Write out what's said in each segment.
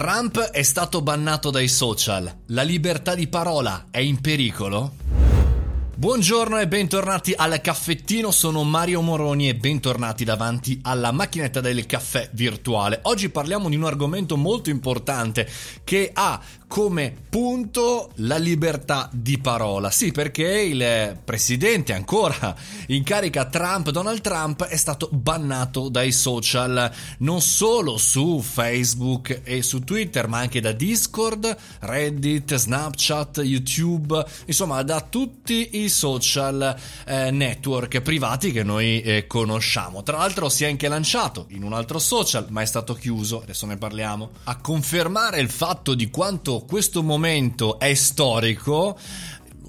Trump è stato bannato dai social. La libertà di parola è in pericolo? Buongiorno e bentornati al caffettino, sono Mario Moroni e bentornati davanti alla macchinetta del caffè virtuale. Oggi parliamo di un argomento molto importante che ha come punto la libertà di parola. Sì, perché il presidente ancora in carica Trump, Donald Trump, è stato bannato dai social, non solo su Facebook e su Twitter, ma anche da Discord, Reddit, Snapchat, YouTube, insomma da tutti i social eh, network privati che noi eh, conosciamo. Tra l'altro si è anche lanciato in un altro social, ma è stato chiuso, adesso ne parliamo, a confermare il fatto di quanto questo momento è storico,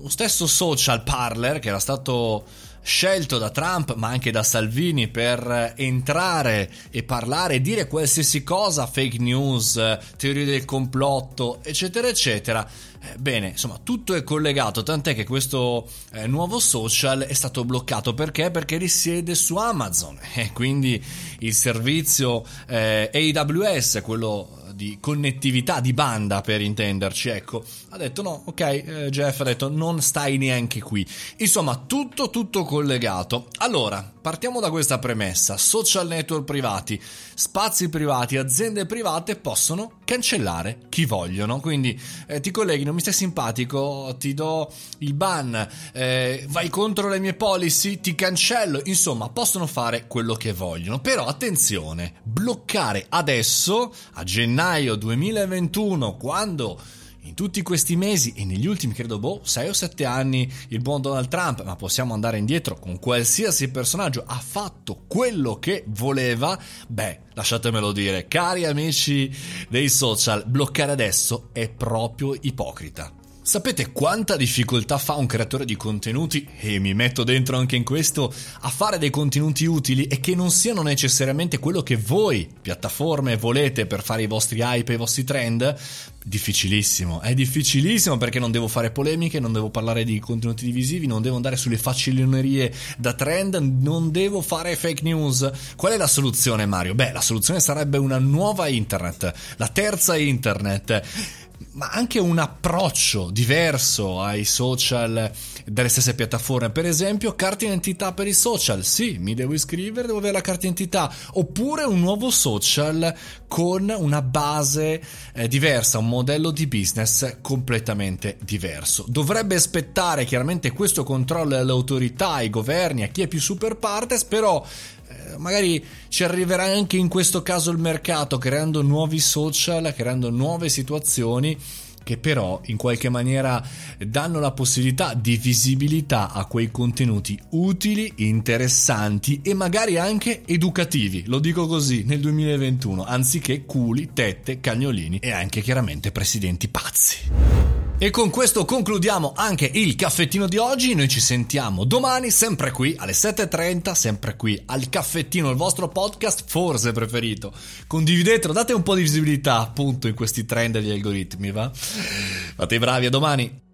lo stesso social Parler che era stato scelto da Trump ma anche da Salvini per entrare e parlare e dire qualsiasi cosa, fake news, teorie del complotto, eccetera, eccetera. Eh, bene, insomma, tutto è collegato, tant'è che questo eh, nuovo social è stato bloccato perché? Perché risiede su Amazon e quindi il servizio eh, AWS, quello di connettività di banda per intenderci, ecco, ha detto no, ok, eh, Jeff ha detto non stai neanche qui. Insomma, tutto tutto collegato. Allora, partiamo da questa premessa, social network privati, spazi privati, aziende private possono cancellare chi vogliono, quindi eh, ti colleghi, non mi stai simpatico, ti do il ban, eh, vai contro le mie policy, ti cancello, insomma, possono fare quello che vogliono. Però attenzione, bloccare adesso a gennaio gennaio 2021, quando in tutti questi mesi e negli ultimi, credo, boh, 6 o 7 anni, il buon Donald Trump, ma possiamo andare indietro con qualsiasi personaggio, ha fatto quello che voleva, beh, lasciatemelo dire, cari amici dei social, bloccare adesso è proprio ipocrita. Sapete quanta difficoltà fa un creatore di contenuti, e mi metto dentro anche in questo, a fare dei contenuti utili e che non siano necessariamente quello che voi, piattaforme, volete per fare i vostri hype e i vostri trend? Difficilissimo, è difficilissimo perché non devo fare polemiche, non devo parlare di contenuti divisivi, non devo andare sulle facilonerie da trend, non devo fare fake news. Qual è la soluzione Mario? Beh, la soluzione sarebbe una nuova internet, la terza internet ma anche un approccio diverso ai social delle stesse piattaforme. Per esempio, carta d'identità per i social. Sì, mi devo iscrivere, devo avere la carta d'identità. Oppure un nuovo social con una base eh, diversa, un modello di business completamente diverso. Dovrebbe aspettare chiaramente questo controllo alle autorità, ai governi, a chi è più super partes, però magari ci arriverà anche in questo caso il mercato creando nuovi social, creando nuove situazioni che però in qualche maniera danno la possibilità di visibilità a quei contenuti utili, interessanti e magari anche educativi, lo dico così, nel 2021, anziché culi, tette, cagnolini e anche chiaramente presidenti pazzi. E con questo concludiamo anche il caffettino di oggi. Noi ci sentiamo domani, sempre qui alle 7.30, sempre qui al caffettino, il vostro podcast forse preferito. Condividetelo, date un po' di visibilità appunto in questi trend degli algoritmi, va? Fate i bravi, a domani!